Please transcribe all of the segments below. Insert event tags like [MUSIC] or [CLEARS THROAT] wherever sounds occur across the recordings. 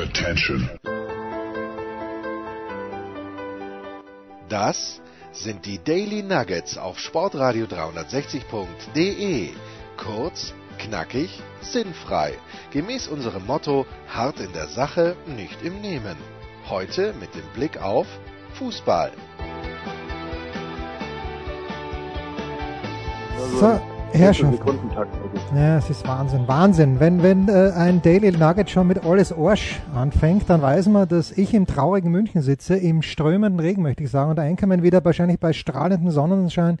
Attention. Das sind die Daily Nuggets auf Sportradio 360.de. Kurz, knackig, sinnfrei. Gemäß unserem Motto: hart in der Sache, nicht im Nehmen. Heute mit dem Blick auf Fußball. So, Herrschaften. Ja, es ist Wahnsinn. Wahnsinn. Wenn, wenn äh, ein Daily Nugget schon mit alles Arsch anfängt, dann weiß man, dass ich im traurigen München sitze, im strömenden Regen, möchte ich sagen, und der Einkommen wieder wahrscheinlich bei strahlendem Sonnenschein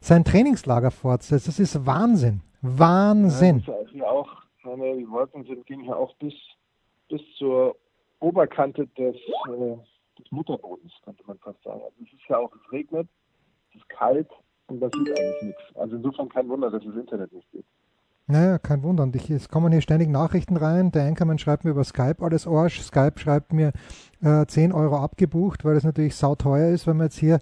sein Trainingslager fortsetzt. Das ist Wahnsinn. Wahnsinn. Ja, das auch, meine, die Wolken sind, gehen ja auch bis, bis zur Oberkante des, äh, des Mutterbodens, könnte man fast sagen. Also es ist ja auch, es regnet, es ist kalt, und da sieht eigentlich nichts. Also insofern kein Wunder, dass das Internet nicht geht. Naja, kein Wunder. Und ich, es kommen hier ständig Nachrichten rein. Der Anchorman schreibt mir über Skype alles Arsch. Skype schreibt mir äh, 10 Euro abgebucht, weil das natürlich sauteuer ist, wenn man jetzt hier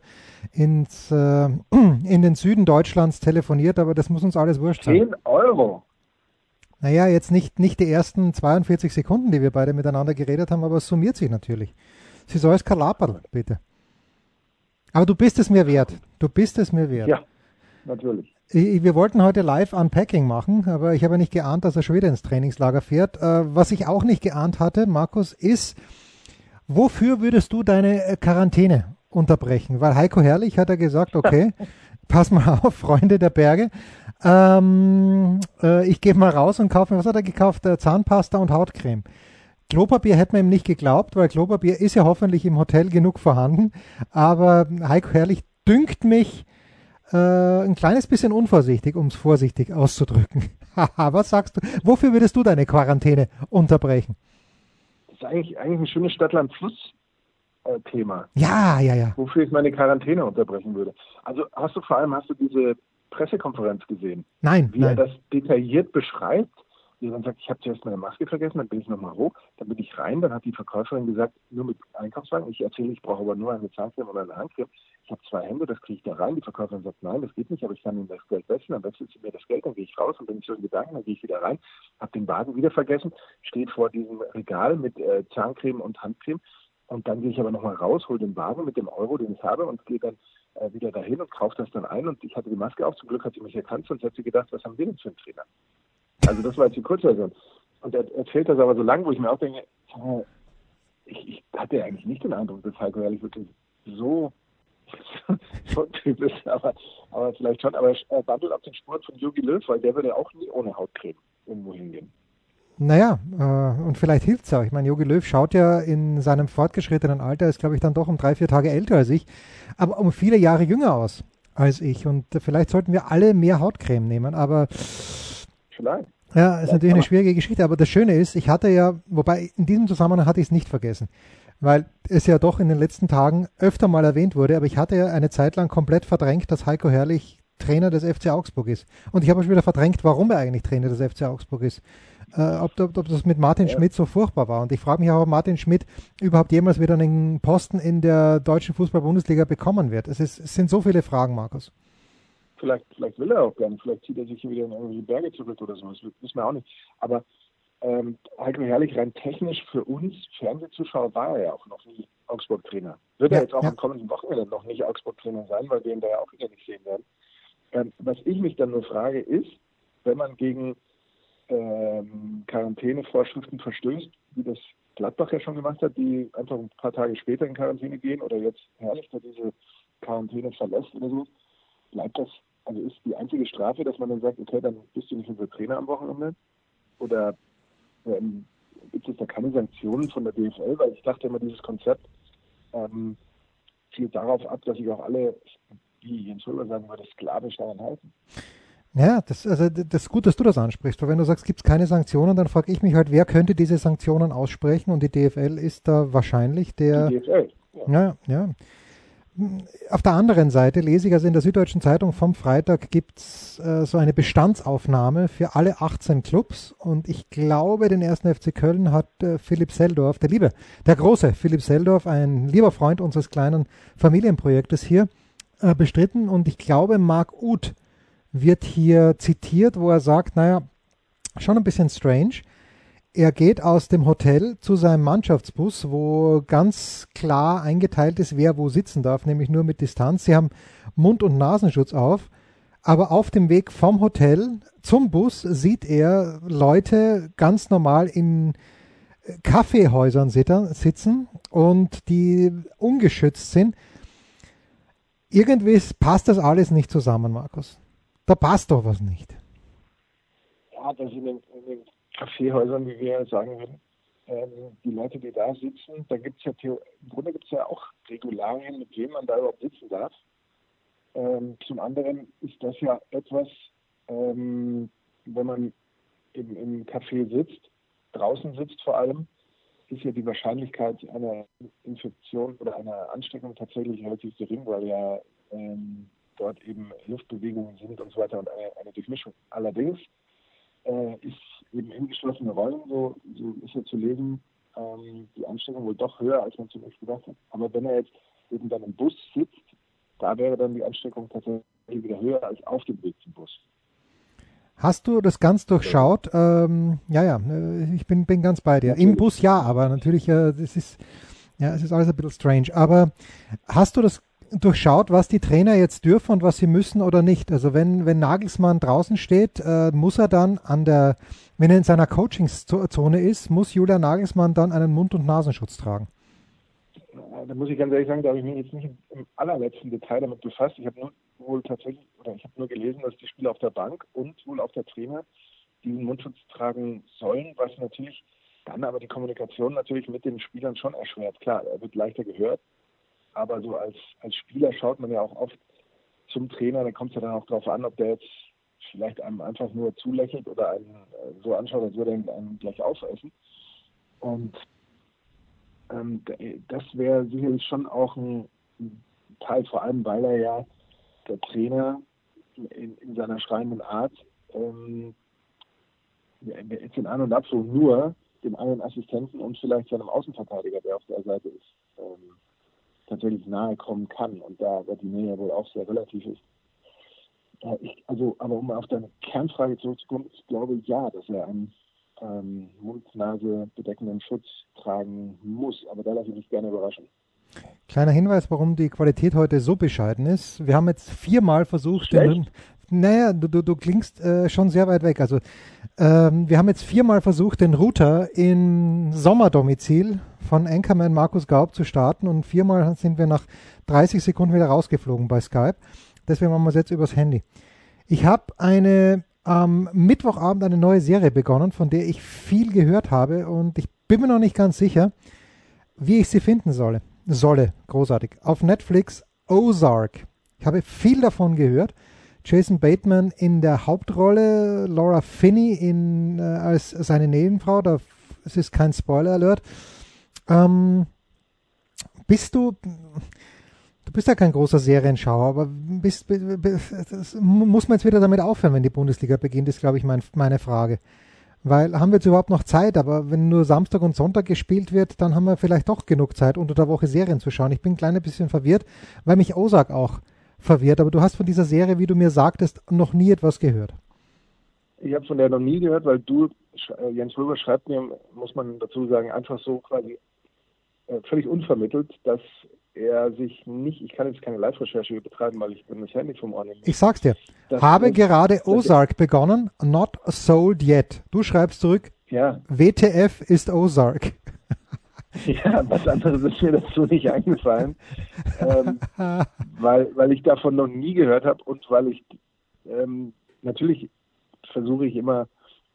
ins, äh, [CLEARS THROAT] in den Süden Deutschlands telefoniert. Aber das muss uns alles wurscht sein. 10 Euro? Naja, jetzt nicht, nicht die ersten 42 Sekunden, die wir beide miteinander geredet haben, aber es summiert sich natürlich. Sie soll es Kalaperl, bitte. Aber du bist es mir wert. Du bist es mir wert. Ja, natürlich. Wir wollten heute live Unpacking machen, aber ich habe nicht geahnt, dass er schon wieder ins Trainingslager fährt. Äh, was ich auch nicht geahnt hatte, Markus, ist, wofür würdest du deine äh, Quarantäne unterbrechen? Weil Heiko Herrlich hat ja gesagt, okay, [LAUGHS] pass mal auf, Freunde der Berge. Ähm, äh, ich gehe mal raus und kaufe mir, was hat er gekauft? Zahnpasta und Hautcreme. Klopapier hätte man ihm nicht geglaubt, weil Klopapier ist ja hoffentlich im Hotel genug vorhanden. Aber Heiko Herrlich dünkt mich äh, ein kleines bisschen unvorsichtig, um es vorsichtig auszudrücken. [LAUGHS] Haha, was sagst du? Wofür würdest du deine Quarantäne unterbrechen? Das ist eigentlich, eigentlich ein schönes Stadtland-Fluss-Thema. Ja, ja, ja. Wofür ich meine Quarantäne unterbrechen würde. Also hast du vor allem hast du diese Pressekonferenz gesehen? Nein. Wie nein. er das detailliert beschreibt die dann sagt, ich habe zuerst meine Maske vergessen, dann bin ich nochmal hoch, dann bin ich rein, dann hat die Verkäuferin gesagt, nur mit Einkaufswagen. Ich erzähle, ich brauche aber nur eine Zahncreme oder eine Handcreme. Habe zwei Hände, das kriege ich da rein. Die Verkäuferin sagt, nein, das geht nicht, aber ich kann Ihnen das Geld wechseln. Dann wechselt sie mir das Geld, dann gehe ich raus und bin ich so in Gedanken, dann gehe ich wieder rein, habe den Wagen wieder vergessen, steht vor diesem Regal mit äh, Zahncreme und Handcreme. Und dann gehe ich aber nochmal raus, hole den Wagen mit dem Euro, den ich habe, und gehe dann äh, wieder dahin und kaufe das dann ein. Und ich hatte die Maske auf. Zum Glück hat sie mich erkannt, sonst hätte sie gedacht, was haben wir denn für einen Trainer? Also das war jetzt die Kurzversion. Und er erzählt das aber so lang, wo ich mir auch denke, ich, ich hatte eigentlich nicht den Eindruck, dass Heiko Ehrlich wirklich so [LAUGHS] so ein Typ ist, aber, aber vielleicht schon. Aber er wandelt auf den Sport von Jogi Löw, weil der würde auch nie ohne Hautcreme irgendwo hingehen. Naja, äh, und vielleicht hilft es auch. Ich meine, Jogi Löw schaut ja in seinem fortgeschrittenen Alter, ist glaube ich dann doch um drei, vier Tage älter als ich, aber um viele Jahre jünger aus als ich. Und äh, vielleicht sollten wir alle mehr Hautcreme nehmen, aber Vielleicht. Ja, ist natürlich eine schwierige Geschichte, aber das Schöne ist, ich hatte ja, wobei in diesem Zusammenhang hatte ich es nicht vergessen, weil es ja doch in den letzten Tagen öfter mal erwähnt wurde, aber ich hatte ja eine Zeit lang komplett verdrängt, dass Heiko Herrlich Trainer des FC Augsburg ist. Und ich habe schon wieder verdrängt, warum er eigentlich Trainer des FC Augsburg ist. Äh, ob, ob, ob, das mit Martin ja. Schmidt so furchtbar war. Und ich frage mich auch, ob Martin Schmidt überhaupt jemals wieder einen Posten in der deutschen Fußball-Bundesliga bekommen wird. Es, ist, es sind so viele Fragen, Markus. Vielleicht, vielleicht will er auch gerne, vielleicht zieht er sich wieder in irgendwelche Berge zurück oder so, das wissen wir auch nicht. Aber ähm, Heiko Herrlich rein technisch für uns Fernsehzuschauer war er ja auch noch nie Augsburg-Trainer. Wird ja, er jetzt auch ja. am kommenden Wochenende noch nicht Augsburg-Trainer sein, weil wir ihn da ja auch wieder nicht sehen werden. Ähm, was ich mich dann nur frage ist, wenn man gegen ähm, Quarantänevorschriften verstößt, wie das Gladbach ja schon gemacht hat, die einfach ein paar Tage später in Quarantäne gehen oder jetzt Herrlich, der diese Quarantäne verlässt oder so, bleibt das also ist die einzige Strafe, dass man dann sagt, okay, dann bist du nicht unser Trainer am Wochenende? Oder ähm, gibt es da keine Sanktionen von der DFL? Weil ich dachte immer, dieses Konzept ähm, zielt darauf ab, dass sich auch alle, wie Jens Höller sagen würde, sklavisch daran halten. Ja, das, also das ist gut, dass du das ansprichst, weil wenn du sagst, gibt es keine Sanktionen, dann frage ich mich halt, wer könnte diese Sanktionen aussprechen und die DFL ist da wahrscheinlich der. Die DFL. Ja, ja. ja. Auf der anderen Seite lese ich also in der Süddeutschen Zeitung vom Freitag gibt es äh, so eine Bestandsaufnahme für alle 18 Clubs und ich glaube, den ersten FC Köln hat äh, Philipp Seldorf, der liebe, der große Philipp Seldorf, ein lieber Freund unseres kleinen Familienprojektes hier, äh, bestritten und ich glaube, Marc Uth wird hier zitiert, wo er sagt, naja, schon ein bisschen strange. Er geht aus dem Hotel zu seinem Mannschaftsbus, wo ganz klar eingeteilt ist, wer wo sitzen darf, nämlich nur mit Distanz. Sie haben Mund- und Nasenschutz auf. Aber auf dem Weg vom Hotel zum Bus sieht er Leute ganz normal in Kaffeehäusern sitzen und die ungeschützt sind. Irgendwie passt das alles nicht zusammen, Markus. Da passt doch was nicht. Ja, das in den, in den Kaffeehäusern, wie wir sagen würden, ähm, die Leute, die da sitzen, da gibt es ja im Grunde gibt es ja auch Regularien, mit wem man da überhaupt sitzen darf. Ähm, zum anderen ist das ja etwas, ähm, wenn man im, im Café sitzt, draußen sitzt vor allem, ist ja die Wahrscheinlichkeit einer Infektion oder einer Ansteckung tatsächlich relativ gering, weil ja ähm, dort eben Luftbewegungen sind und so weiter und eine, eine Durchmischung. Allerdings äh, ist eben in geschlossenen Räumen, so, so ist ja zu lesen, ähm, die Ansteckung wohl doch höher, als man zunächst gedacht hat. Aber wenn er jetzt eben dann im Bus sitzt, da wäre dann die Ansteckung tatsächlich wieder höher als auf dem Weg zum Bus. Hast du das ganz durchschaut? Ähm, ja, ja, äh, ich bin, bin ganz bei dir. Natürlich. Im Bus ja, aber natürlich, äh, das ist, ja, es ist alles ein bisschen strange. Aber hast du das durchschaut, was die Trainer jetzt dürfen und was sie müssen oder nicht? Also wenn, wenn Nagelsmann draußen steht, äh, muss er dann an der, wenn er in seiner Coachingzone ist, muss Julian Nagelsmann dann einen Mund- und Nasenschutz tragen? Da muss ich ganz ehrlich sagen, da habe ich mich jetzt nicht im allerletzten Detail damit befasst. Ich habe nur wohl tatsächlich, oder ich habe nur gelesen, dass die Spieler auf der Bank und wohl auch der Trainer diesen Mundschutz tragen sollen, was natürlich dann aber die Kommunikation natürlich mit den Spielern schon erschwert. Klar, er wird leichter gehört, aber so als, als Spieler schaut man ja auch oft zum Trainer, da kommt es ja dann auch darauf an, ob der jetzt vielleicht einem einfach nur zulächelt oder einen äh, so anschaut, als würde er einen gleich aufessen. Und ähm, das wäre sicherlich schon auch ein Teil, vor allem weil er ja der Trainer in, in seiner schreienden Art ähm, jetzt in An- und Abschluss nur dem einen Assistenten und vielleicht seinem Außenverteidiger, der auf der Seite ist, ähm, tatsächlich nahe kommen kann. Und da die Nähe wohl auch sehr relativ ist. Ich, also, aber um auf deine Kernfrage zurückzukommen, ich glaube ja, dass er einen ähm, Mund-Nase bedeckenden Schutz tragen muss. Aber da lasse ich mich gerne überraschen. Kleiner Hinweis, warum die Qualität heute so bescheiden ist. Wir haben jetzt viermal versucht, den, naja, du, du, du klingst äh, schon sehr weit weg. Also ähm, wir haben jetzt viermal versucht, den Router in Sommerdomizil von Anchorman Markus Gaub zu starten und viermal sind wir nach 30 Sekunden wieder rausgeflogen bei Skype. Deswegen machen wir es jetzt übers Handy. Ich habe eine am Mittwochabend eine neue Serie begonnen, von der ich viel gehört habe und ich bin mir noch nicht ganz sicher, wie ich sie finden solle solle. Großartig. Auf Netflix Ozark. Ich habe viel davon gehört. Jason Bateman in der Hauptrolle, Laura Finney in, äh, als seine Nebenfrau. Da, es ist kein Spoiler-Alert. Ähm, bist du, du bist ja kein großer Serienschauer, aber bist, bist, muss man jetzt wieder damit aufhören, wenn die Bundesliga beginnt, ist, glaube ich, mein, meine Frage. Weil haben wir jetzt überhaupt noch Zeit? Aber wenn nur Samstag und Sonntag gespielt wird, dann haben wir vielleicht doch genug Zeit, unter der Woche Serien zu schauen. Ich bin ein kleines bisschen verwirrt, weil mich Osak auch verwirrt. Aber du hast von dieser Serie, wie du mir sagtest, noch nie etwas gehört. Ich habe von der noch nie gehört, weil du, äh, Jens Röber schreibt mir, muss man dazu sagen, einfach so quasi völlig unvermittelt, dass er sich nicht, ich kann jetzt keine Live-Recherche betreiben, weil ich bin das Handy vom Ohr Ich sag's dir, das habe ist, gerade Ozark begonnen, not sold yet. Du schreibst zurück, ja. WTF ist Ozark. [LAUGHS] Ja, was anderes ist mir dazu nicht eingefallen, ähm, weil, weil ich davon noch nie gehört habe und weil ich ähm, natürlich versuche ich immer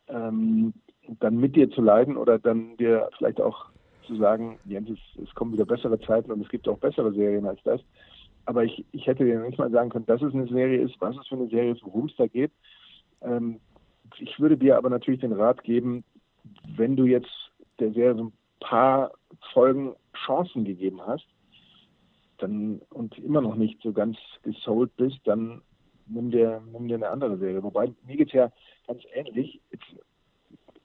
ähm, dann mit dir zu leiden oder dann dir vielleicht auch zu sagen, Jens, es, es, kommen wieder bessere Zeiten und es gibt auch bessere Serien als das. Aber ich, ich hätte dir nicht mal sagen können, dass es eine Serie ist, was es für eine Serie ist, worum es da geht. Ähm, ich würde dir aber natürlich den Rat geben, wenn du jetzt der Serie so ein paar Folgen Chancen gegeben hast, dann und immer noch nicht so ganz gesold bist, dann nimm dir, nimm dir eine andere Serie. Wobei mir geht es ja ganz ähnlich. Jetzt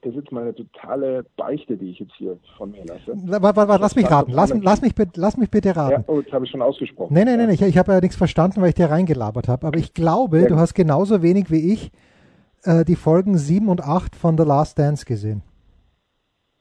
das ist jetzt meine totale Beichte, die ich jetzt hier von mir lasse. Warte, warte, lass mich raten. Lass, lass, mich, lass mich bitte raten. Ja, oh, jetzt habe ich schon ausgesprochen. Nee, nee, nee, ich, ich habe ja nichts verstanden, weil ich dir reingelabert habe. Aber ich glaube, ja. du hast genauso wenig wie ich äh, die Folgen 7 und 8 von The Last Dance gesehen.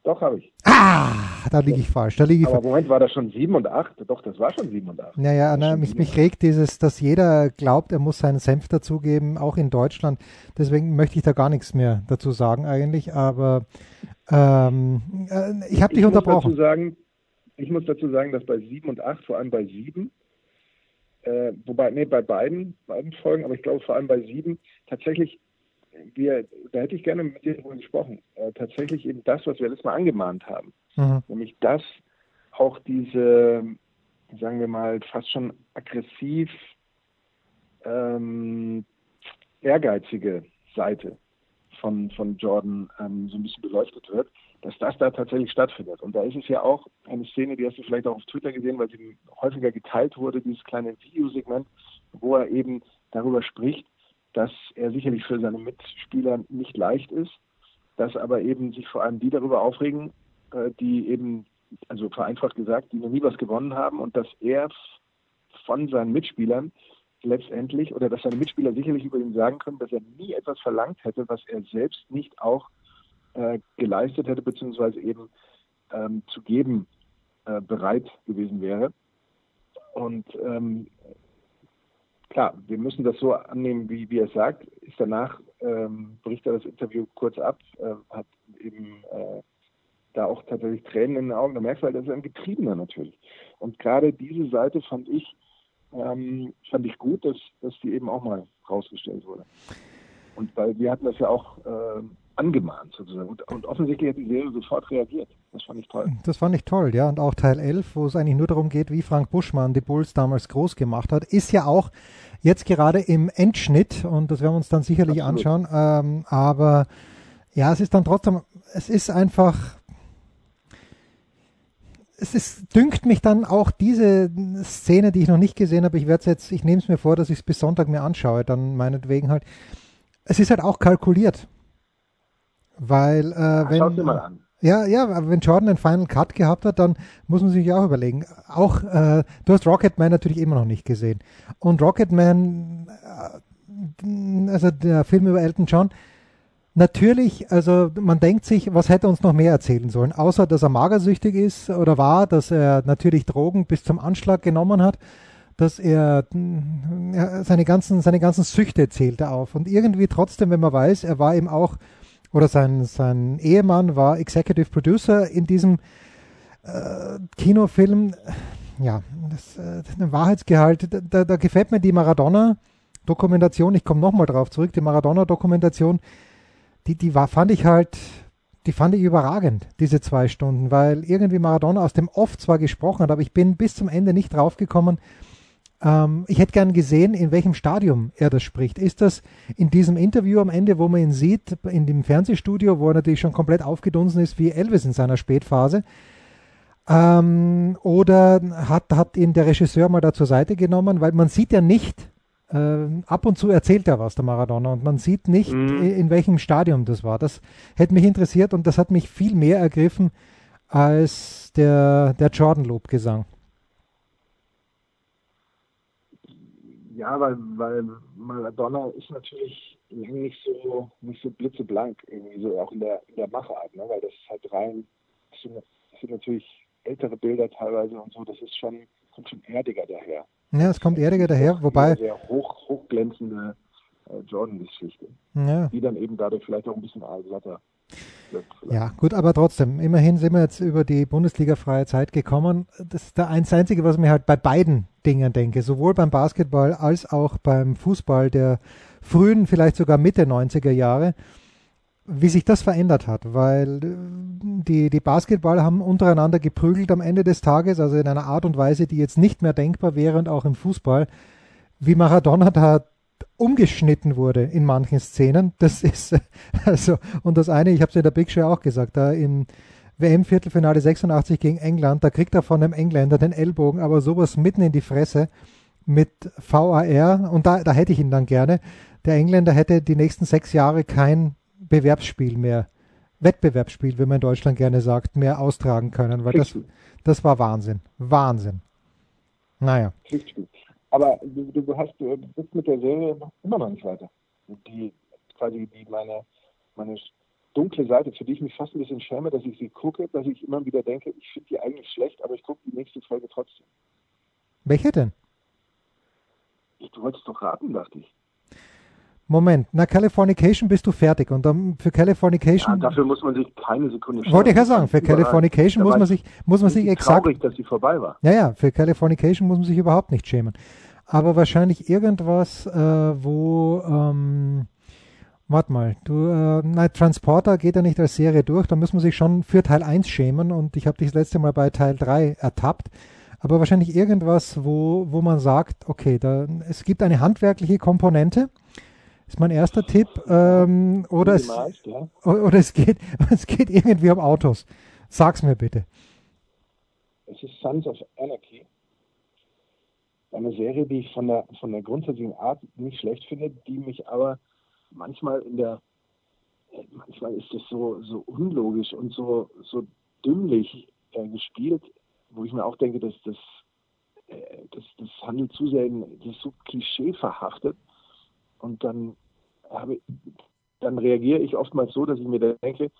Doch, habe ich. Ah, da liege ich falsch. Da liege ich Aber falsch. Moment, war das schon 7 und 8? Doch, das war schon 7 und 8. Naja, na, mich, mich regt dieses, dass jeder glaubt, er muss seinen Senf dazugeben, auch in Deutschland. Deswegen möchte ich da gar nichts mehr dazu sagen eigentlich. Aber ähm, äh, ich habe dich muss unterbrochen. Dazu sagen, ich muss dazu sagen, dass bei 7 und 8, vor allem bei 7, äh, wobei, nee, bei beiden, beiden Folgen, aber ich glaube vor allem bei 7, tatsächlich, wir, da hätte ich gerne mit dir darüber gesprochen, äh, tatsächlich eben das, was wir letztes Mal angemahnt haben. Mhm. Nämlich dass auch diese, sagen wir mal, fast schon aggressiv ähm, ehrgeizige Seite von, von Jordan ähm, so ein bisschen beleuchtet wird, dass das da tatsächlich stattfindet. Und da ist es ja auch eine Szene, die hast du vielleicht auch auf Twitter gesehen, weil sie häufiger geteilt wurde, dieses kleine Videosegment, wo er eben darüber spricht, dass er sicherlich für seine Mitspieler nicht leicht ist, dass aber eben sich vor allem die darüber aufregen, äh, die eben, also vereinfacht gesagt, die noch nie was gewonnen haben und dass er von seinen Mitspielern letztendlich oder dass seine Mitspieler sicherlich über ihn sagen können, dass er nie etwas verlangt hätte, was er selbst nicht auch äh, geleistet hätte, beziehungsweise eben ähm, zu geben äh, bereit gewesen wäre. Und ähm, klar, wir müssen das so annehmen, wie, wie er sagt. Ist danach, ähm, bricht er das Interview kurz ab, äh, hat eben äh, da auch tatsächlich Tränen in den Augen. Da merkst du halt, das ist ein Getriebener natürlich. Und gerade diese Seite fand ich, ähm, fand ich gut, dass, dass die eben auch mal rausgestellt wurde. Und weil wir hatten das ja auch äh, angemahnt sozusagen. Und, und, offensichtlich hat die Serie sofort reagiert. Das fand ich toll. Das fand ich toll, ja. Und auch Teil 11, wo es eigentlich nur darum geht, wie Frank Buschmann die Bulls damals groß gemacht hat, ist ja auch jetzt gerade im Endschnitt und das werden wir uns dann sicherlich Absolut. anschauen. Ähm, aber ja, es ist dann trotzdem, es ist einfach, es ist, dünkt mich dann auch diese Szene, die ich noch nicht gesehen habe. Ich werde es jetzt, ich nehme es mir vor, dass ich es bis Sonntag mir anschaue, dann meinetwegen halt. Es ist halt auch kalkuliert. Weil, äh, wenn. mal an. Ja, ja, wenn Jordan einen Final Cut gehabt hat, dann muss man sich auch überlegen. Auch, äh, du hast Rocketman natürlich immer noch nicht gesehen. Und Rocketman, äh, also der Film über Elton John, Natürlich, also man denkt sich, was hätte uns noch mehr erzählen sollen, außer dass er magersüchtig ist oder war, dass er natürlich Drogen bis zum Anschlag genommen hat, dass er ja, seine ganzen seine ganzen Süchte zählte auf und irgendwie trotzdem, wenn man weiß, er war eben auch oder sein sein Ehemann war Executive Producer in diesem äh, Kinofilm, ja, das, äh, ein Wahrheitsgehalt, da, da gefällt mir die Maradona Dokumentation, ich komme nochmal drauf zurück, die Maradona Dokumentation die, die war, fand ich halt, die fand ich überragend, diese zwei Stunden, weil irgendwie Maradona aus dem Off zwar gesprochen hat, aber ich bin bis zum Ende nicht draufgekommen. Ähm, ich hätte gern gesehen, in welchem Stadium er das spricht. Ist das in diesem Interview am Ende, wo man ihn sieht, in dem Fernsehstudio, wo er natürlich schon komplett aufgedunsen ist wie Elvis in seiner Spätphase? Ähm, oder hat, hat ihn der Regisseur mal da zur Seite genommen, weil man sieht ja nicht, äh, ab und zu erzählt er was, der Maradona, und man sieht nicht, mhm. in welchem Stadium das war. Das hätte mich interessiert und das hat mich viel mehr ergriffen als der, der Jordan-Lob-Gesang. Ja, weil, weil Maradona ist natürlich nicht so, nicht so blitzeblank, irgendwie so auch in der, in der Machart, ne? weil das ist halt rein, das sind, das sind natürlich ältere Bilder teilweise und so, das ist schon, kommt schon erdiger daher. Ja, es kommt erdiger daher, wobei. Sehr hoch, hochglänzende äh, Jordan-Geschichte. Ja. Die dann eben dadurch vielleicht auch ein bisschen aalglatter ja, gut, aber trotzdem, immerhin sind wir jetzt über die Bundesliga-freie Zeit gekommen. Das ist das Einzige, was mir halt bei beiden Dingen denke, sowohl beim Basketball als auch beim Fußball der frühen, vielleicht sogar Mitte 90er Jahre wie sich das verändert hat, weil äh, die, die Basketballer haben untereinander geprügelt am Ende des Tages, also in einer Art und Weise, die jetzt nicht mehr denkbar wäre und auch im Fußball, wie Maradona da umgeschnitten wurde in manchen Szenen. Das ist [LAUGHS] also, und das eine, ich habe es in der Big Show auch gesagt, da im WM-Viertelfinale 86 gegen England, da kriegt er von einem Engländer den Ellbogen, aber sowas mitten in die Fresse mit VAR und da, da hätte ich ihn dann gerne. Der Engländer hätte die nächsten sechs Jahre kein Bewerbsspiel mehr, Wettbewerbsspiel, wie man in Deutschland gerne sagt, mehr austragen können, weil das, das war Wahnsinn. Wahnsinn. Naja. Aber du, du hast, du bist mit der Serie immer noch nicht weiter. Die, quasi die meine, meine dunkle Seite, für die ich mich fast ein bisschen schäme, dass ich sie gucke, dass ich immer wieder denke, ich finde die eigentlich schlecht, aber ich gucke die nächste Folge trotzdem. Welche denn? Du wolltest doch raten, dachte ich. Moment, na Californication bist du fertig und dann für Californication. Ja, dafür muss man sich keine Sekunde schämen. Wollte ich ja sagen, für Californication muss man sich, muss man sich exakt. Traurig, dass sie vorbei war. Ja, ja, für Californication muss man sich überhaupt nicht schämen. Aber wahrscheinlich irgendwas, äh, wo, ähm, warte mal, du, äh, nein, Transporter geht ja nicht als Serie durch, da muss man sich schon für Teil 1 schämen und ich habe dich das letzte Mal bei Teil 3 ertappt. Aber wahrscheinlich irgendwas, wo, wo man sagt, okay, da, es gibt eine handwerkliche Komponente ist mein erster Tipp. Ähm, oder, es, meist, ja. oder es, geht, [LAUGHS] es geht irgendwie um Autos. Sag's mir bitte. Es ist Sons of Anarchy. Eine Serie, die ich von der, von der grundsätzlichen Art nicht schlecht finde, die mich aber manchmal in der, manchmal ist es so, so unlogisch und so, so dümmlich äh, gespielt, wo ich mir auch denke, dass das, äh, das, das handelt zu sehr, in, das ist so klischeeverhaftet und dann habe, dann reagiere ich oftmals so, dass ich mir denke,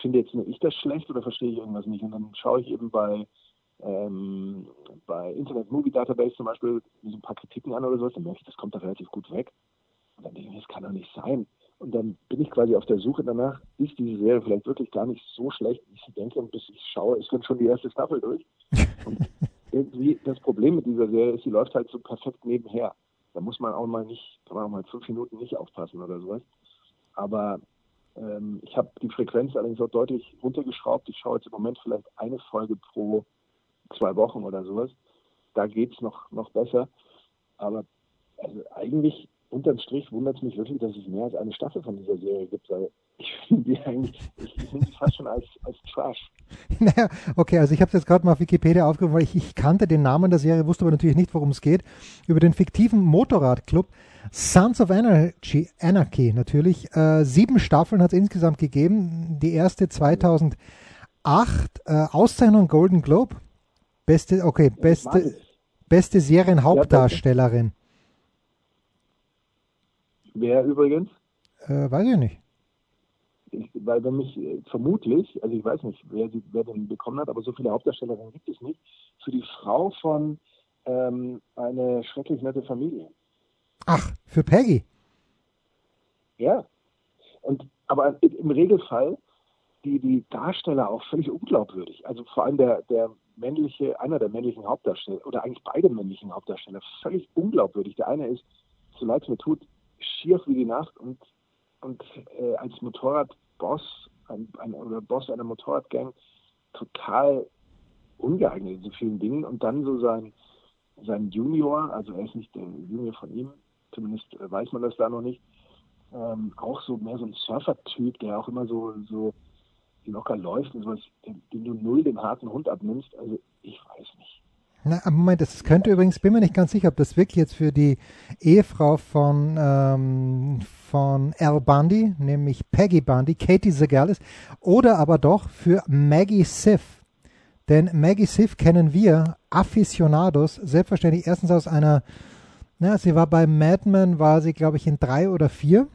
finde jetzt nur ich das schlecht oder verstehe ich irgendwas nicht? Und dann schaue ich eben bei, ähm, bei Internet Movie Database zum Beispiel so ein paar Kritiken an oder sowas, dann merke ich, das kommt da relativ gut weg. Und dann denke ich, das kann doch nicht sein. Und dann bin ich quasi auf der Suche danach, ist diese Serie vielleicht wirklich gar nicht so schlecht, wie ich sie denke. Und bis ich schaue, ist dann schon die erste Staffel durch. [LAUGHS] Und irgendwie das Problem mit dieser Serie ist, sie läuft halt so perfekt nebenher. Da muss man auch mal nicht, kann man auch mal fünf Minuten nicht aufpassen oder sowas. Aber ähm, ich habe die Frequenz allerdings auch deutlich runtergeschraubt. Ich schaue jetzt im Moment vielleicht eine Folge pro zwei Wochen oder sowas. Da geht es noch, noch besser. Aber also eigentlich unterm Strich wundert es mich wirklich, dass es mehr als eine Staffel von dieser Serie gibt, weil ich finde die eigentlich, ich finde die fast schon als, als Trash. [LAUGHS] Naja, okay, also ich habe es jetzt gerade mal auf Wikipedia aufgerufen, weil ich, ich kannte den Namen der Serie, wusste aber natürlich nicht, worum es geht. Über den fiktiven Motorradclub Sons of Anarchy, Anarchy natürlich. Äh, sieben Staffeln hat es insgesamt gegeben. Die erste 2008, äh, Auszeichnung Golden Globe. Beste, okay, beste, beste Serienhauptdarstellerin. Wer übrigens? Äh, weiß ich nicht. Ich, weil wenn mich äh, vermutlich, also ich weiß nicht, wer, sie, wer den bekommen hat, aber so viele Hauptdarstellerinnen gibt es nicht, für die Frau von ähm, eine schrecklich nette Familie. Ach, für Peggy? Ja. Und aber im Regelfall die, die Darsteller auch völlig unglaubwürdig. Also vor allem der, der männliche, einer der männlichen Hauptdarsteller, oder eigentlich beide männlichen Hauptdarsteller, völlig unglaubwürdig. Der eine ist, so leid es mir tut, schier wie die Nacht und, und äh, als Motorradboss ein, ein, oder Boss einer Motorradgang total ungeeignet in so vielen Dingen und dann so sein, sein Junior, also er ist nicht der Junior von ihm, zumindest äh, weiß man das da noch nicht, ähm, auch so mehr so ein Surfer-Typ, der auch immer so, so locker läuft und sowas, dem, dem du null den harten Hund abnimmst. Also ich weiß nicht. Na, Moment, das könnte übrigens, bin mir nicht ganz sicher, ob das wirklich jetzt für die Ehefrau von, ähm, von Al Bundy, nämlich Peggy Bundy, Katie Segal ist, oder aber doch für Maggie Siff. Denn Maggie Siff kennen wir, Aficionados, selbstverständlich erstens aus einer, na, sie war bei Mad Men, war sie, glaube ich, in drei oder vier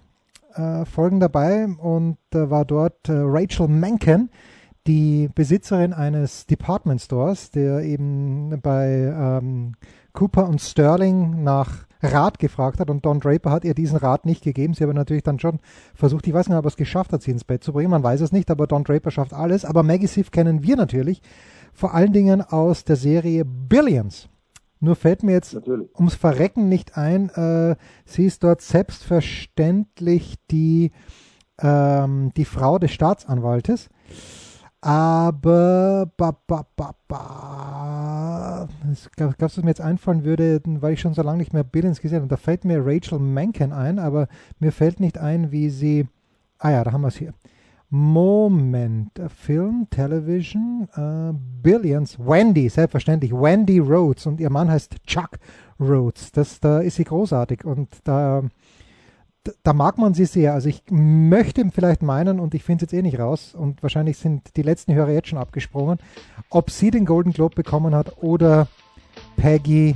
äh, Folgen dabei und äh, war dort äh, Rachel Menken, die Besitzerin eines Department Stores, der eben bei ähm, Cooper und Sterling nach Rat gefragt hat und Don Draper hat ihr diesen Rat nicht gegeben. Sie aber natürlich dann schon versucht, ich weiß nicht, ob er es geschafft hat, sie ins Bett zu bringen, man weiß es nicht, aber Don Draper schafft alles. Aber Maggie Siff kennen wir natürlich vor allen Dingen aus der Serie Billions. Nur fällt mir jetzt natürlich. ums Verrecken nicht ein, äh, sie ist dort selbstverständlich die, ähm, die Frau des Staatsanwaltes. Aber ba, ba, ba, ba. Ich glaube, dass mir jetzt einfallen würde, weil ich schon so lange nicht mehr Billions gesehen habe. Da fällt mir Rachel Menken ein, aber mir fällt nicht ein, wie sie. Ah ja, da haben wir es hier. Moment, Film, Television, uh, Billions, Wendy, selbstverständlich, Wendy Rhodes und ihr Mann heißt Chuck Rhodes. Das, da ist sie großartig und da da mag man sie sehr. Also ich möchte vielleicht meinen, und ich finde es jetzt eh nicht raus, und wahrscheinlich sind die letzten Hörer jetzt schon abgesprungen, ob sie den Golden Globe bekommen hat oder Peggy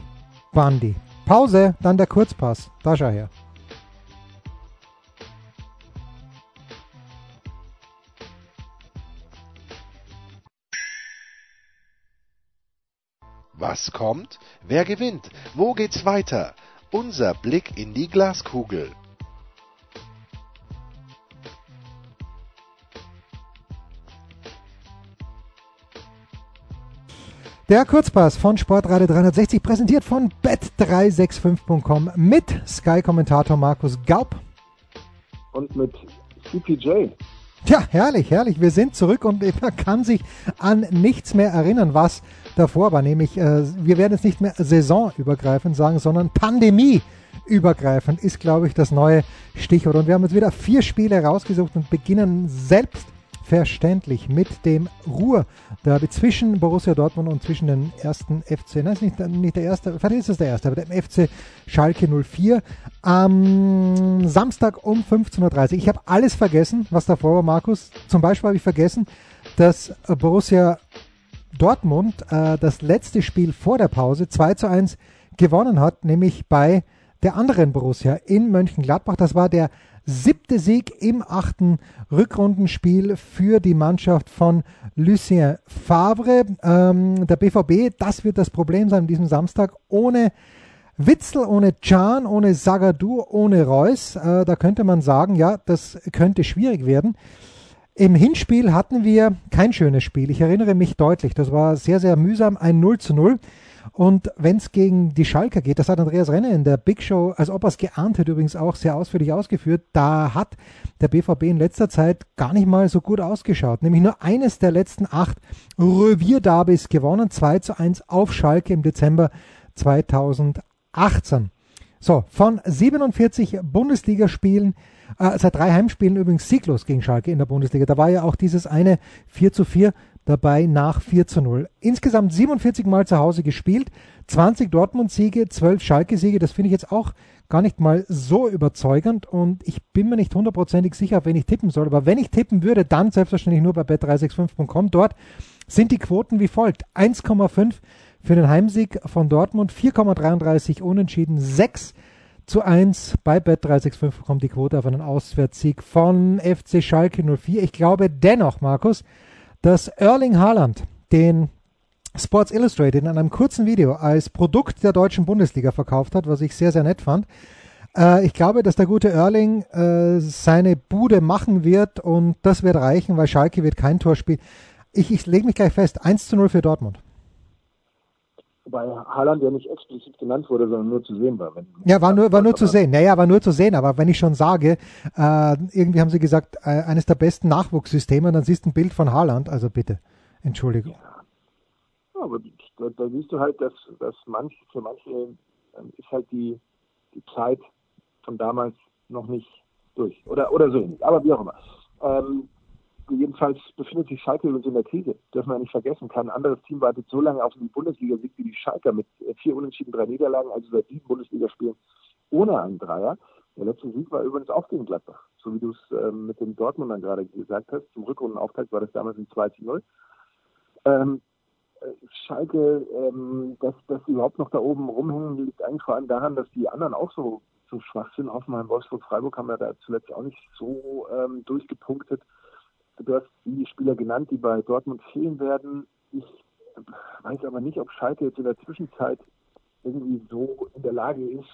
Bundy. Pause, dann der Kurzpass. Da schau her. Was kommt? Wer gewinnt? Wo geht's weiter? Unser Blick in die Glaskugel. Der Kurzpass von Sportradio 360 präsentiert von bet365.com mit Sky-Kommentator Markus Gaub. Und mit CPJ. Ja, herrlich, herrlich. Wir sind zurück und [LAUGHS] man kann sich an nichts mehr erinnern, was davor war. Nämlich, äh, wir werden jetzt nicht mehr saisonübergreifend sagen, sondern pandemieübergreifend ist, glaube ich, das neue Stichwort. Und wir haben jetzt wieder vier Spiele rausgesucht und beginnen selbst selbstverständlich mit dem Ruhr-Derby zwischen Borussia Dortmund und zwischen den ersten FC, nein, ist nicht, nicht der erste, vielleicht ist es der erste, aber dem FC Schalke 04 am Samstag um 15.30 Uhr. Ich habe alles vergessen, was davor war, Markus. Zum Beispiel habe ich vergessen, dass Borussia Dortmund äh, das letzte Spiel vor der Pause 2 zu 1 gewonnen hat, nämlich bei der anderen Borussia in Mönchengladbach. Das war der siebte Sieg im achten Rückrundenspiel für die Mannschaft von Lucien Favre. Ähm, der BVB, das wird das Problem sein an diesem Samstag. Ohne Witzel, ohne Can, ohne Zagadou, ohne Reus. Äh, da könnte man sagen, ja, das könnte schwierig werden. Im Hinspiel hatten wir kein schönes Spiel. Ich erinnere mich deutlich. Das war sehr, sehr mühsam. Ein 0 zu 0. Und wenn es gegen die Schalker geht, das hat Andreas Renner in der Big Show, als ob er es geahnt hätte, übrigens auch sehr ausführlich ausgeführt, da hat der BVB in letzter Zeit gar nicht mal so gut ausgeschaut. Nämlich nur eines der letzten acht Revier-Derbys gewonnen, 2 zu 1 auf Schalke im Dezember 2018. So, von 47 Bundesligaspielen, äh, seit drei Heimspielen übrigens sieglos gegen Schalke in der Bundesliga. Da war ja auch dieses eine 4 zu 4 dabei nach 4 zu 0. Insgesamt 47 Mal zu Hause gespielt, 20 Dortmund-Siege, 12 Schalke-Siege. Das finde ich jetzt auch gar nicht mal so überzeugend und ich bin mir nicht hundertprozentig sicher, wenn ich tippen soll. Aber wenn ich tippen würde, dann selbstverständlich nur bei bet365.com. Dort sind die Quoten wie folgt. 1,5 für den Heimsieg von Dortmund, 4,33 unentschieden, 6 zu 1 bei Bet365 die Quote auf einen Auswärtssieg von FC Schalke 04. Ich glaube dennoch, Markus, dass Erling Haaland den Sports Illustrated in einem kurzen Video als Produkt der deutschen Bundesliga verkauft hat, was ich sehr, sehr nett fand. Äh, ich glaube, dass der gute Erling äh, seine Bude machen wird und das wird reichen, weil Schalke wird kein Tor spielen. Ich, ich lege mich gleich fest, 1 zu 0 für Dortmund. Wobei Haaland ja nicht explizit genannt wurde, sondern nur zu sehen war. ja, war nur, war nur zu sehen. Naja, war nur zu sehen. Aber wenn ich schon sage, äh, irgendwie haben sie gesagt, äh, eines der besten Nachwuchssysteme, dann siehst du ein Bild von Haaland. Also bitte, Entschuldigung. Ja, aber da, da, siehst du halt, dass, dass manch, für manche ähm, ist halt die, die Zeit von damals noch nicht durch. Oder, oder so ähnlich. Aber wie auch immer. Ähm, jedenfalls befindet sich Schalke übrigens in der Krise. Dürfen wir nicht vergessen. Kein anderes Team wartet so lange auf den Bundesliga-Sieg wie die Schalker mit äh, vier Unentschieden, drei Niederlagen, also seit sieben Bundesligaspielen ohne einen Dreier. Der letzte Sieg war übrigens auch gegen Gladbach, so wie du es ähm, mit dem Dortmundern gerade gesagt hast. Zum Rückrundenauftakt war das damals ein 2 zu 0. Ähm, äh, Schalke, ähm, dass, dass sie überhaupt noch da oben rumhängen, liegt eigentlich vor allem daran, dass die anderen auch so, so schwach sind. Hoffenheim, Wolfsburg, Freiburg haben ja da zuletzt auch nicht so ähm, durchgepunktet. Du hast die Spieler genannt, die bei Dortmund fehlen werden. Ich weiß aber nicht, ob Schalke jetzt in der Zwischenzeit irgendwie so in der Lage ist,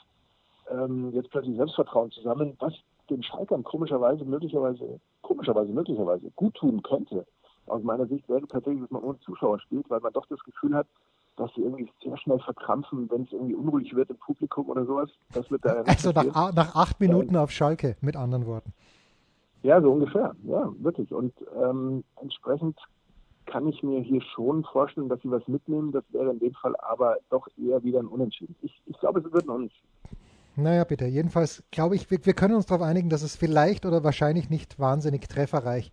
ähm, jetzt plötzlich Selbstvertrauen zu sammeln, was den Schalkern komischerweise, möglicherweise, komischerweise, möglicherweise gut tun könnte. Aus meiner Sicht wäre tatsächlich, dass man ohne Zuschauer spielt, weil man doch das Gefühl hat, dass sie irgendwie sehr schnell verkrampfen, wenn es irgendwie unruhig wird im Publikum oder sowas. Das wird da Also nach, nach acht Minuten auf Schalke, mit anderen Worten. Ja, so ungefähr. Ja, wirklich. Und ähm, entsprechend kann ich mir hier schon vorstellen, dass sie was mitnehmen. Das wäre in dem Fall aber doch eher wieder ein Unentschieden. Ich, ich glaube, es wird ein Unentschieden. Naja, bitte. Jedenfalls glaube ich, wir, wir können uns darauf einigen, dass es vielleicht oder wahrscheinlich nicht wahnsinnig trefferreich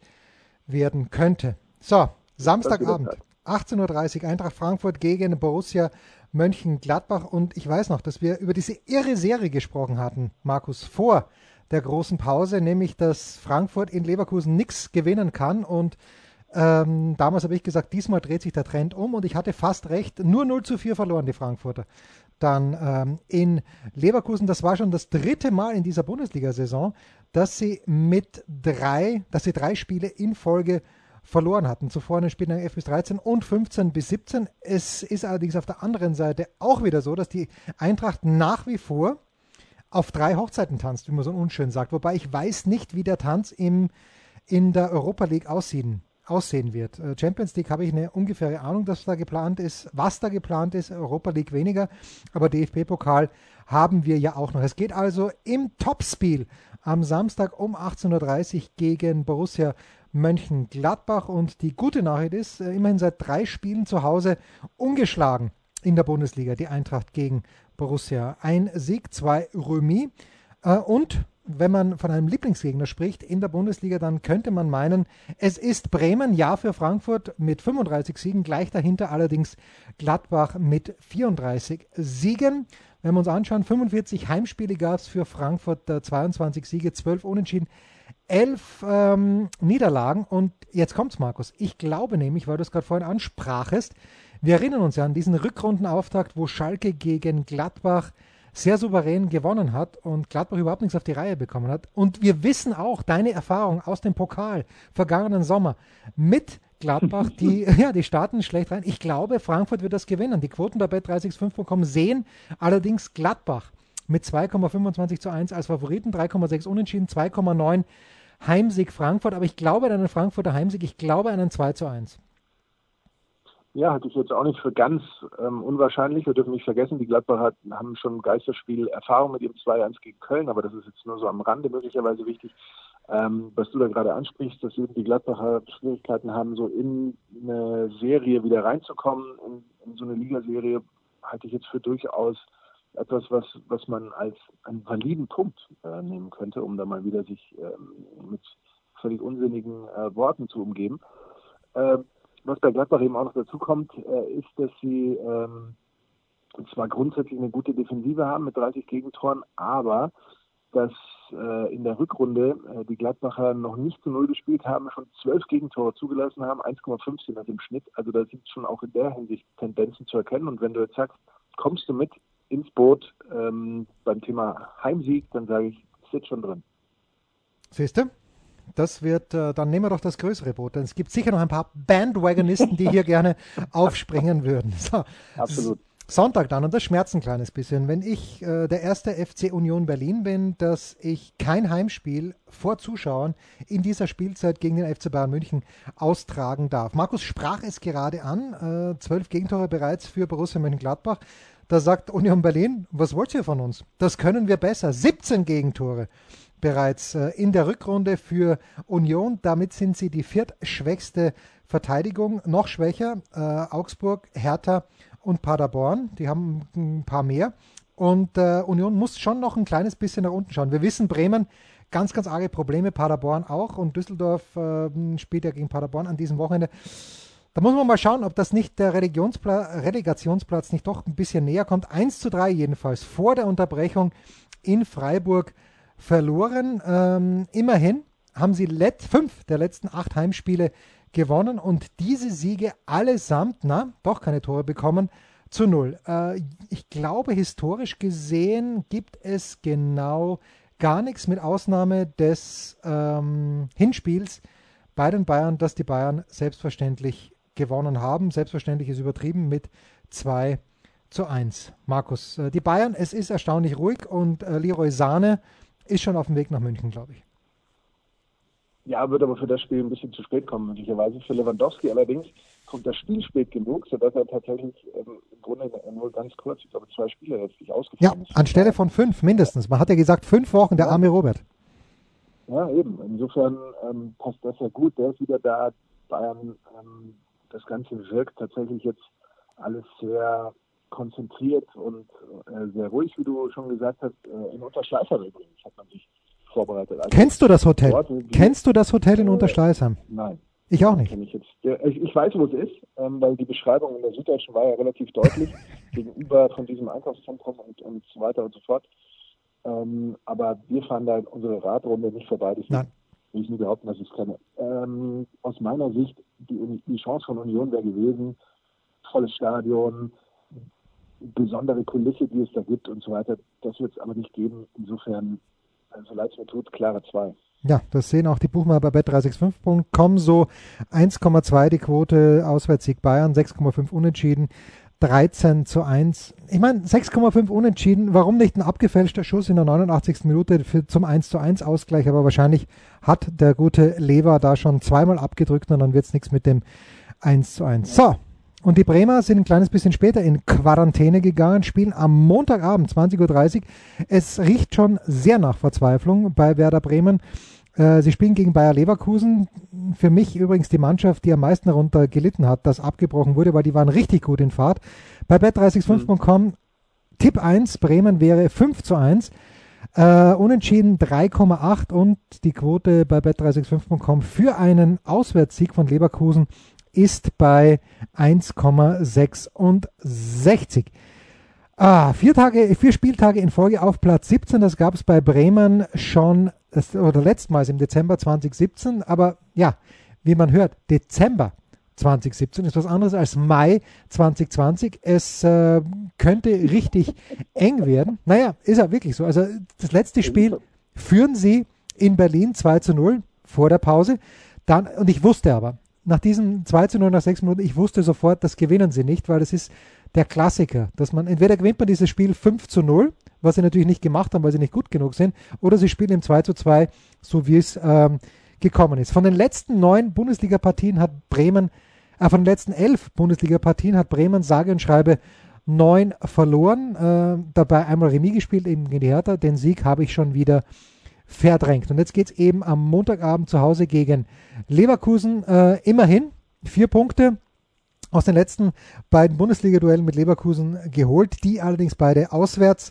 werden könnte. So, Samstagabend, 18.30 Uhr, Eintracht Frankfurt gegen Borussia Mönchengladbach. Und ich weiß noch, dass wir über diese irre Serie gesprochen hatten, Markus, vor der großen Pause, nämlich dass Frankfurt in Leverkusen nichts gewinnen kann. Und ähm, damals habe ich gesagt, diesmal dreht sich der Trend um und ich hatte fast recht. Nur 0 zu 4 verloren die Frankfurter. Dann ähm, in Leverkusen, das war schon das dritte Mal in dieser Bundesliga-Saison, dass sie mit drei, dass sie drei Spiele in Folge verloren hatten. Zuvor in den Spielen 11 bis 13 und 15 bis 17. Es ist allerdings auf der anderen Seite auch wieder so, dass die Eintracht nach wie vor auf drei Hochzeiten tanzt, wie man so unschön sagt. Wobei ich weiß nicht, wie der Tanz im, in der Europa League aussehen, aussehen wird. Äh, Champions League habe ich eine ungefähre Ahnung, dass da geplant ist, was da geplant ist, Europa League weniger, aber DFB-Pokal haben wir ja auch noch. Es geht also im Topspiel am Samstag um 18.30 Uhr gegen Borussia Mönchengladbach und die gute Nachricht ist, äh, immerhin seit drei Spielen zu Hause ungeschlagen in der Bundesliga, die Eintracht gegen Borussia. Ein Sieg, zwei Remis äh, und wenn man von einem Lieblingsgegner spricht in der Bundesliga, dann könnte man meinen, es ist Bremen, ja für Frankfurt mit 35 Siegen, gleich dahinter allerdings Gladbach mit 34 Siegen. Wenn wir uns anschauen, 45 Heimspiele gab es für Frankfurt, 22 Siege, 12 Unentschieden, 11 ähm, Niederlagen. Und jetzt kommt's, Markus. Ich glaube nämlich, weil du es gerade vorhin ansprachest, wir erinnern uns ja an diesen Rückrundenauftakt, wo Schalke gegen Gladbach sehr souverän gewonnen hat und Gladbach überhaupt nichts auf die Reihe bekommen hat. Und wir wissen auch deine Erfahrung aus dem Pokal vergangenen Sommer mit Gladbach, [LAUGHS] die, ja, die starten schlecht rein. Ich glaube, Frankfurt wird das gewinnen. Die Quoten bei Bet365.com sehen allerdings Gladbach mit 2,25 zu 1 als Favoriten, 3,6 Unentschieden, 2,9 Heimsieg Frankfurt. Aber ich glaube an einen Frankfurter Heimsieg, ich glaube an einen 2 zu 1. Ja, hatte ich jetzt auch nicht für ganz ähm, unwahrscheinlich. Wir dürfen nicht vergessen, die Gladbacher haben schon Geisterspiel Erfahrung mit ihrem 2-1 gegen Köln, aber das ist jetzt nur so am Rande möglicherweise wichtig. Ähm, was du da gerade ansprichst, dass die Gladbacher Schwierigkeiten haben, so in eine Serie wieder reinzukommen, in, in so eine Ligaserie, halte ich jetzt für durchaus etwas, was, was man als einen validen Punkt äh, nehmen könnte, um da mal wieder sich ähm, mit völlig unsinnigen äh, Worten zu umgeben. Äh, was bei Gladbach eben auch noch dazu kommt, äh, ist, dass sie ähm, zwar grundsätzlich eine gute Defensive haben mit 30 Gegentoren, aber dass äh, in der Rückrunde äh, die Gladbacher noch nicht zu Null gespielt haben, schon zwölf Gegentore zugelassen haben, 1,5 sind das im Schnitt. Also da sind schon auch in der Hinsicht Tendenzen zu erkennen. Und wenn du jetzt sagst, kommst du mit ins Boot ähm, beim Thema Heimsieg, dann sage ich, sitzt schon drin. Siehst du? Das wird, äh, dann nehmen wir doch das größere Boot. Denn es gibt sicher noch ein paar Bandwagonisten, die hier [LAUGHS] gerne aufspringen würden. So. Absolut. Sonntag dann, und das schmerzt ein kleines bisschen, wenn ich äh, der erste FC Union Berlin bin, dass ich kein Heimspiel vor Zuschauern in dieser Spielzeit gegen den FC Bayern München austragen darf. Markus sprach es gerade an, äh, zwölf Gegentore bereits für Borussia Mönchengladbach. Da sagt Union Berlin, was wollt ihr von uns? Das können wir besser. 17 Gegentore bereits äh, in der Rückrunde für Union. Damit sind sie die viertschwächste Verteidigung. Noch schwächer äh, Augsburg, Hertha und Paderborn. Die haben ein paar mehr. Und äh, Union muss schon noch ein kleines bisschen nach unten schauen. Wir wissen, Bremen ganz, ganz arge Probleme, Paderborn auch. Und Düsseldorf äh, spielt ja gegen Paderborn an diesem Wochenende. Da muss man mal schauen, ob das nicht der Relegationsplatz nicht doch ein bisschen näher kommt. 1 zu 3 jedenfalls vor der Unterbrechung in Freiburg verloren. Ähm, immerhin haben sie let fünf der letzten acht Heimspiele gewonnen und diese Siege allesamt, na, doch keine Tore bekommen, zu null. Äh, ich glaube, historisch gesehen gibt es genau gar nichts mit Ausnahme des ähm, Hinspiels bei den Bayern, dass die Bayern selbstverständlich gewonnen haben. Selbstverständlich ist übertrieben mit 2 zu 1. Markus, äh, die Bayern, es ist erstaunlich ruhig und äh, Leroy Sahne ist schon auf dem Weg nach München, glaube ich. Ja, wird aber für das Spiel ein bisschen zu spät kommen, möglicherweise. Für Lewandowski allerdings kommt das Spiel spät genug, sodass er tatsächlich ähm, im Grunde nur ganz kurz, ich glaube, zwei Spiele letztlich ausgefallen ja, ist. Ja, anstelle von fünf mindestens. Man hat ja gesagt, fünf Wochen, der ja. arme Robert. Ja, eben. Insofern ähm, passt das ja gut. Der ist wieder da. Bayern, ähm, das Ganze wirkt tatsächlich jetzt alles sehr konzentriert und äh, sehr ruhig, wie du schon gesagt hast, äh, in Unterschleißheim übrigens hat man sich vorbereitet. Also Kennst du das Hotel? Dort, Kennst du das Hotel in äh, Unterschleißheim? Nein. Ich auch nicht. Ich, jetzt, ich, ich, weiß, wo es ist, ähm, weil die Beschreibung in der Süddeutschen war ja relativ deutlich [LAUGHS] gegenüber von diesem Einkaufszentrum und, und so weiter und so fort. Ähm, aber wir fahren da unsere Radrunde nicht vorbei. Das Nein. will ich nie behaupten, dass ich es kenne. Ähm, aus meiner Sicht, die, die Chance von Union wäre gewesen, volles Stadion, besondere Kulisse, die es da gibt und so weiter. Das wird es aber nicht geben. Insofern, so leid es mir tut, klare zwei. Ja, das sehen auch die Buchmacher bei bet365.com so. 1,2 die Quote, Auswärtssieg Bayern, 6,5 unentschieden, 13 zu 1. Ich meine, 6,5 unentschieden, warum nicht ein abgefälschter Schuss in der 89. Minute für, zum 1 zu 1 Ausgleich, aber wahrscheinlich hat der gute Lever da schon zweimal abgedrückt und dann wird es nichts mit dem 1 zu 1. So, und die Bremer sind ein kleines bisschen später in Quarantäne gegangen, spielen am Montagabend 20.30 Uhr. Es riecht schon sehr nach Verzweiflung bei Werder Bremen. Äh, sie spielen gegen Bayer Leverkusen. Für mich übrigens die Mannschaft, die am meisten darunter gelitten hat, dass abgebrochen wurde, weil die waren richtig gut in Fahrt. Bei bet365.com mhm. Tipp 1, Bremen wäre 5 zu 1. Äh, unentschieden 3,8 und die Quote bei bet365.com für einen Auswärtssieg von Leverkusen ist bei 1,66. Ah, vier Tage, vier Spieltage in Folge auf Platz 17. Das gab es bei Bremen schon, das, oder letztmals im Dezember 2017. Aber ja, wie man hört, Dezember 2017 ist was anderes als Mai 2020. Es äh, könnte richtig eng werden. Naja, ist ja wirklich so. Also das letzte Spiel führen sie in Berlin 2 zu 0 vor der Pause. Dann, und ich wusste aber, nach diesem 2 zu 0 nach 6 Minuten, ich wusste sofort, das gewinnen sie nicht, weil das ist der Klassiker, dass man, entweder gewinnt man dieses Spiel 5 zu 0, was sie natürlich nicht gemacht haben, weil sie nicht gut genug sind, oder sie spielen im 2 zu 2, so wie es ähm, gekommen ist. Von den letzten neun Bundesliga-Partien hat Bremen, äh, von den letzten elf Bundesliga-Partien hat Bremen sage und schreibe neun verloren, äh, dabei einmal Remis gespielt, eben gegen die Hertha. Den Sieg habe ich schon wieder verdrängt. Und jetzt geht es eben am Montagabend zu Hause gegen Leverkusen. Äh, immerhin vier Punkte aus den letzten beiden Bundesliga-Duellen mit Leverkusen geholt, die allerdings beide auswärts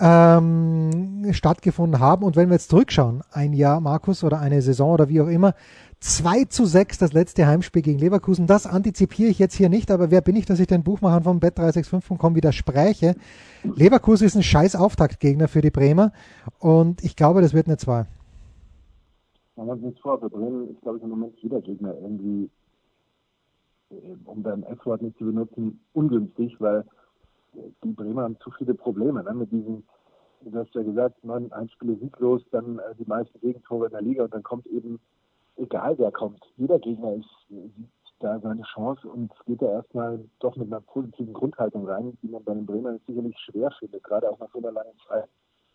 ähm, stattgefunden haben. Und wenn wir jetzt zurückschauen, ein Jahr, Markus, oder eine Saison oder wie auch immer, 2 zu 6 das letzte Heimspiel gegen Leverkusen. Das antizipiere ich jetzt hier nicht, aber wer bin ich, dass ich den Buchmachern von Bet365.com widerspreche? Leverkusen ist ein scheiß Auftaktgegner für die Bremer und ich glaube, das wird eine 2. Machen wir uns nichts vor, für Bremen ist, glaube ich, im Moment jeder Gegner irgendwie, äh, um dein S-Wort nicht zu benutzen, ungünstig, weil die Bremer haben zu viele Probleme ne? mit diesen du hast ja gesagt, neun Heimspiele sieglos, dann äh, die meisten Gegentore in der Liga und dann kommt eben egal wer kommt, jeder Gegner ist, sieht da seine Chance und geht da erstmal doch mit einer positiven Grundhaltung rein, die man bei den Bremen sicherlich schwer findet, gerade auch nach so einer langen Zeit.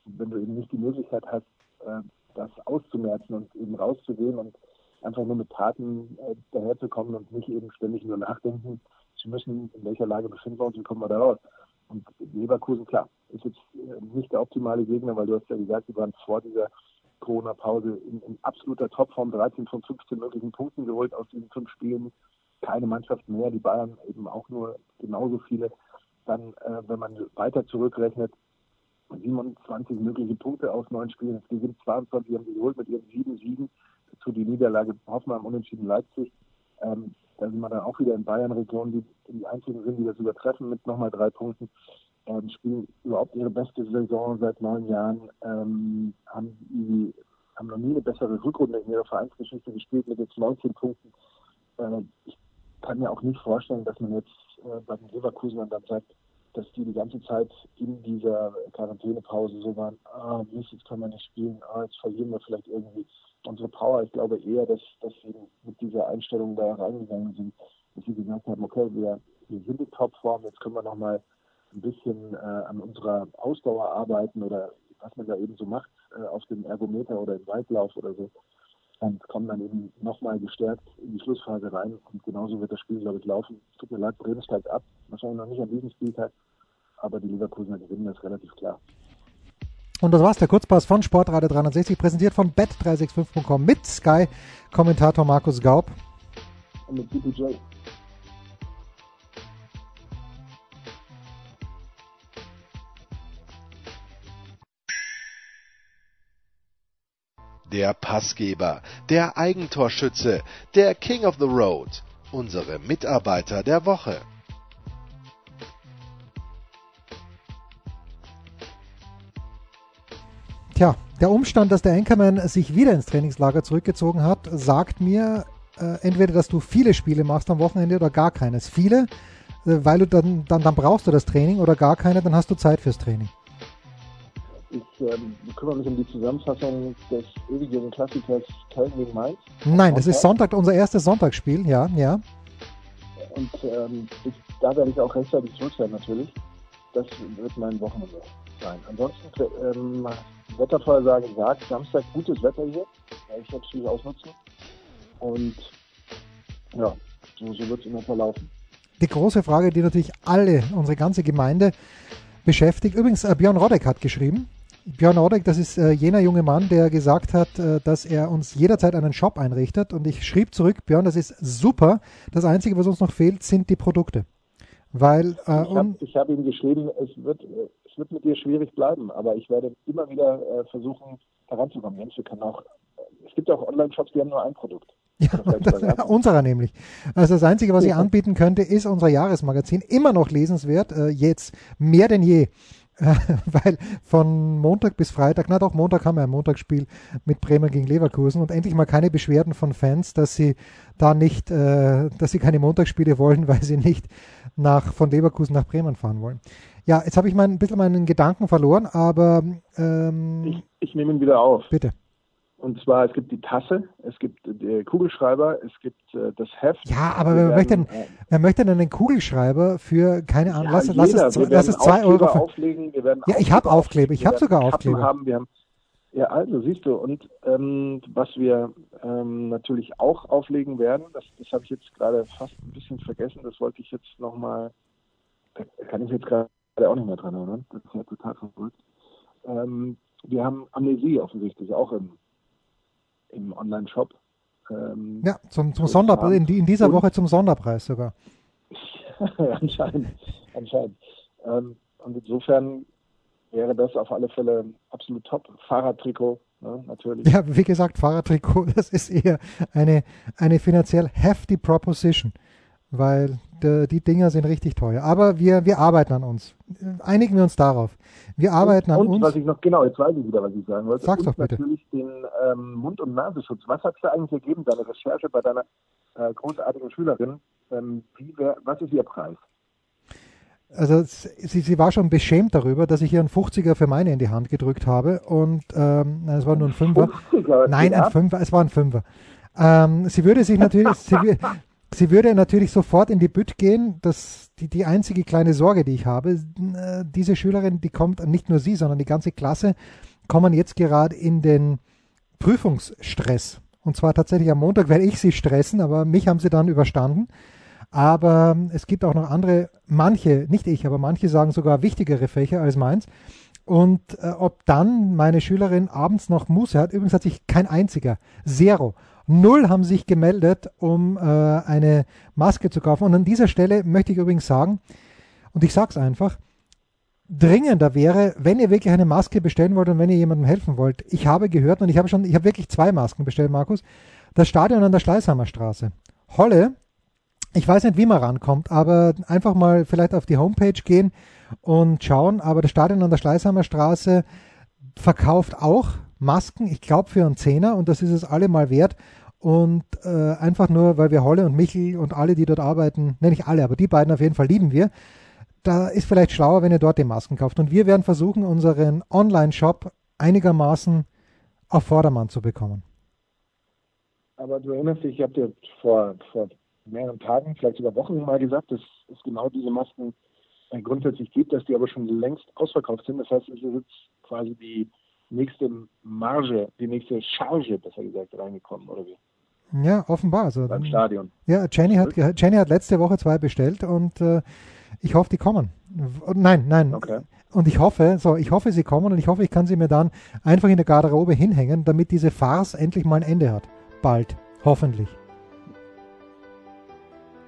Wenn du eben nicht die Möglichkeit hast, äh, das auszumerzen und eben rauszugehen und einfach nur mit Taten äh, daherzukommen und nicht eben ständig nur nachdenken, sie müssen, in welcher Lage befinden wir uns, wie kommen wir da raus. Und Leverkusen, klar, ist jetzt äh, nicht der optimale Gegner, weil du hast ja gesagt, die waren vor dieser Corona-Pause in, in, absoluter Topform, 13 von 15 möglichen Punkten geholt aus diesen fünf Spielen. Keine Mannschaft mehr, die Bayern eben auch nur genauso viele. Dann, äh, wenn man weiter zurückrechnet, 27 mögliche Punkte aus neun Spielen. Es sind 22, haben sie geholt mit ihren sieben Siegen. Dazu die Niederlage Hoffenheim unentschieden Leipzig. Ähm, da sind wir dann auch wieder in Bayern-Region, die, die einzigen sind, die das übertreffen mit nochmal drei Punkten ähm, spielen überhaupt ihre beste Saison seit neun Jahren, ähm, haben, die, haben noch nie eine bessere Rückrunde in ihrer Vereinsgeschichte gespielt mit jetzt 19 Punkten. Äh, ich kann mir auch nicht vorstellen, dass man jetzt äh, bei den Leverkusenern dann sagt, dass die die ganze Zeit in dieser Quarantänepause so waren, ah, Mist, jetzt können wir nicht spielen, ah, jetzt verlieren wir vielleicht irgendwie unsere Power. Ich glaube eher, dass, dass sie mit dieser Einstellung da reingegangen sind, dass sie gesagt haben, okay, wir, wir sind in Topform, jetzt können wir nochmal ein bisschen äh, an unserer Ausdauer arbeiten oder was man da eben so macht äh, auf dem Ergometer oder im Weitlauf oder so und kommen dann eben nochmal gestärkt in die Schlussphase rein und genauso wird das Spiel, glaube ich, laufen. Es tut mir leid, Bremen steigt ab, wahrscheinlich noch nicht an diesem Spieltag, aber die Leverkusener gewinnen das relativ klar. Und das war's, der Kurzpass von Sportradio 360, präsentiert von bet365.com mit Sky-Kommentator Markus Gaub. Und mit CPJ. Der Passgeber, der Eigentorschütze, der King of the Road, unsere Mitarbeiter der Woche. Tja, der Umstand, dass der Anchorman sich wieder ins Trainingslager zurückgezogen hat, sagt mir äh, entweder, dass du viele Spiele machst am Wochenende oder gar keines. Viele, äh, weil du dann, dann, dann brauchst du das Training oder gar keine, dann hast du Zeit fürs Training. Ich ähm, kümmere mich um die Zusammenfassung des ewigen Klassikers Köln gegen Mainz. Nein, das ist Sonntag, unser erstes Sonntagsspiel, ja, ja. Und ähm, ich, da werde ich auch rechtzeitig zurück sein natürlich. Das wird mein Wochenende sein. Ansonsten, ähm, Wettervorhersage sagt, Samstag gutes Wetter hier. Werde ich natürlich ausnutzen. Und ja, so, so wird es immer verlaufen. Die große Frage, die natürlich alle, unsere ganze Gemeinde beschäftigt. Übrigens, äh, Björn Rodek hat geschrieben. Björn Rodek, das ist äh, jener junge Mann, der gesagt hat, äh, dass er uns jederzeit einen Shop einrichtet. Und ich schrieb zurück, Björn, das ist super. Das Einzige, was uns noch fehlt, sind die Produkte. Weil, äh, ich habe hab ihm geschrieben, es wird, es wird mit dir schwierig bleiben, aber ich werde immer wieder äh, versuchen, heranzukommen. Jens, wir können auch, es gibt auch Online-Shops, die haben nur ein Produkt. [LAUGHS] Ja, das, unserer nämlich. Also das Einzige, was ich anbieten könnte, ist unser Jahresmagazin. Immer noch lesenswert, äh, jetzt mehr denn je. [LAUGHS] weil von Montag bis Freitag, na doch, Montag haben wir ein Montagsspiel mit Bremen gegen Leverkusen und endlich mal keine Beschwerden von Fans, dass sie da nicht, äh, dass sie keine Montagsspiele wollen, [LAUGHS] weil sie nicht nach, von Leverkusen nach Bremen fahren wollen. Ja, jetzt habe ich mein, ein bisschen meinen Gedanken verloren, aber ähm, ich, ich nehme ihn wieder auf. Bitte. Und zwar, es gibt die Tasse, es gibt den Kugelschreiber, es gibt äh, das Heft. Ja, aber wer, möchte denn, äh, wer möchte denn einen Kugelschreiber für, keine Ahnung, ja, lass, lass, es, lass es zwei Euro. Auflegen, wir werden ja, ich habe Aufkleber, ich habe sogar Aufkleber. Haben, wir haben, ja, also siehst du, und ähm, was wir ähm, natürlich auch auflegen werden, das, das habe ich jetzt gerade fast ein bisschen vergessen, das wollte ich jetzt nochmal, da kann ich jetzt gerade auch nicht mehr dran erinnern, das ist ja total verrückt. Ähm, wir haben Amnesie offensichtlich auch im im Online-Shop. Ähm, ja, zum, zum Sonderpreis, in, in, dieser Woche zum Sonderpreis sogar. [LAUGHS] anscheinend, anscheinend. Ähm, und insofern wäre das auf alle Fälle absolut top. Fahrradtrikot, ne, natürlich. Ja, wie gesagt, Fahrradtrikot, [LAUGHS] das ist eher eine, eine finanziell hefty Proposition weil de, die Dinger sind richtig teuer. Aber wir, wir arbeiten an uns. Einigen wir uns darauf. Wir arbeiten und, an und, uns. was ich noch, genau, jetzt weiß ich wieder, was ich sagen wollte. Sag's und doch bitte. natürlich den ähm, Mund- und Nasenschutz. Was hat es da eigentlich ergeben, deine Recherche bei deiner äh, großartigen Schülerin? Ähm, wie, wer, was ist ihr Preis? Also sie, sie war schon beschämt darüber, dass ich ihr einen 50er für meine in die Hand gedrückt habe und ähm, nein, es war nur ein Fünfer. 50er, nein, ein Fünfer, es war ein Fünfer. Ähm, sie würde sich natürlich, sie, [LAUGHS] Sie würde natürlich sofort in die Bütt gehen. Das die, die einzige kleine Sorge, die ich habe. Äh, diese Schülerin, die kommt, nicht nur sie, sondern die ganze Klasse, kommen jetzt gerade in den Prüfungsstress. Und zwar tatsächlich am Montag werde ich sie stressen, aber mich haben sie dann überstanden. Aber es gibt auch noch andere, manche, nicht ich, aber manche sagen sogar wichtigere Fächer als meins. Und äh, ob dann meine Schülerin abends noch Muße hat, übrigens hat sich kein einziger, zero, Null haben sich gemeldet, um äh, eine Maske zu kaufen. Und an dieser Stelle möchte ich übrigens sagen, und ich sage es einfach, dringender wäre, wenn ihr wirklich eine Maske bestellen wollt und wenn ihr jemandem helfen wollt. Ich habe gehört und ich habe schon, ich habe wirklich zwei Masken bestellt, Markus. Das Stadion an der Schleißheimer Straße. Holle, ich weiß nicht, wie man rankommt, aber einfach mal vielleicht auf die Homepage gehen und schauen. Aber das Stadion an der Schleißheimer Straße verkauft auch Masken, ich glaube für einen Zehner und das ist es allemal wert. Und äh, einfach nur, weil wir Holle und Michel und alle, die dort arbeiten, nenne ich alle, aber die beiden auf jeden Fall lieben wir. Da ist vielleicht schlauer, wenn ihr dort die Masken kauft. Und wir werden versuchen, unseren Online-Shop einigermaßen auf Vordermann zu bekommen. Aber du erinnerst dich, ich habe dir vor, vor mehreren Tagen, vielleicht sogar Wochen mal gesagt, dass es genau diese Masken äh, grundsätzlich gibt, dass die aber schon längst ausverkauft sind. Das heißt, es ist jetzt quasi die nächste Marge, die nächste Charge, besser gesagt, reingekommen, oder wie? Ja, offenbar. Also, Beim Stadion. Ja, Jenny hat, Jenny hat letzte Woche zwei bestellt und äh, ich hoffe, die kommen. Nein, nein. Okay. Und ich hoffe, so, ich hoffe, sie kommen und ich hoffe, ich kann sie mir dann einfach in der Garderobe hinhängen, damit diese Farce endlich mal ein Ende hat. Bald. Hoffentlich.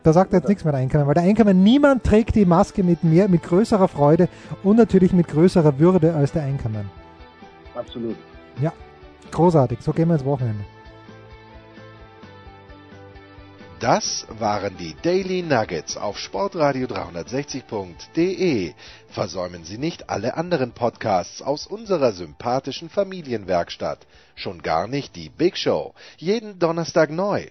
Da sagt er jetzt nichts mehr der Einkommen, weil der Einkommen, niemand trägt die Maske mit mehr, mit größerer Freude und natürlich mit größerer Würde als der Einkommen. Absolut. Ja, großartig. So gehen wir ins Wochenende. Das waren die Daily Nuggets auf Sportradio 360.de. Versäumen Sie nicht alle anderen Podcasts aus unserer sympathischen Familienwerkstatt. Schon gar nicht die Big Show. Jeden Donnerstag neu.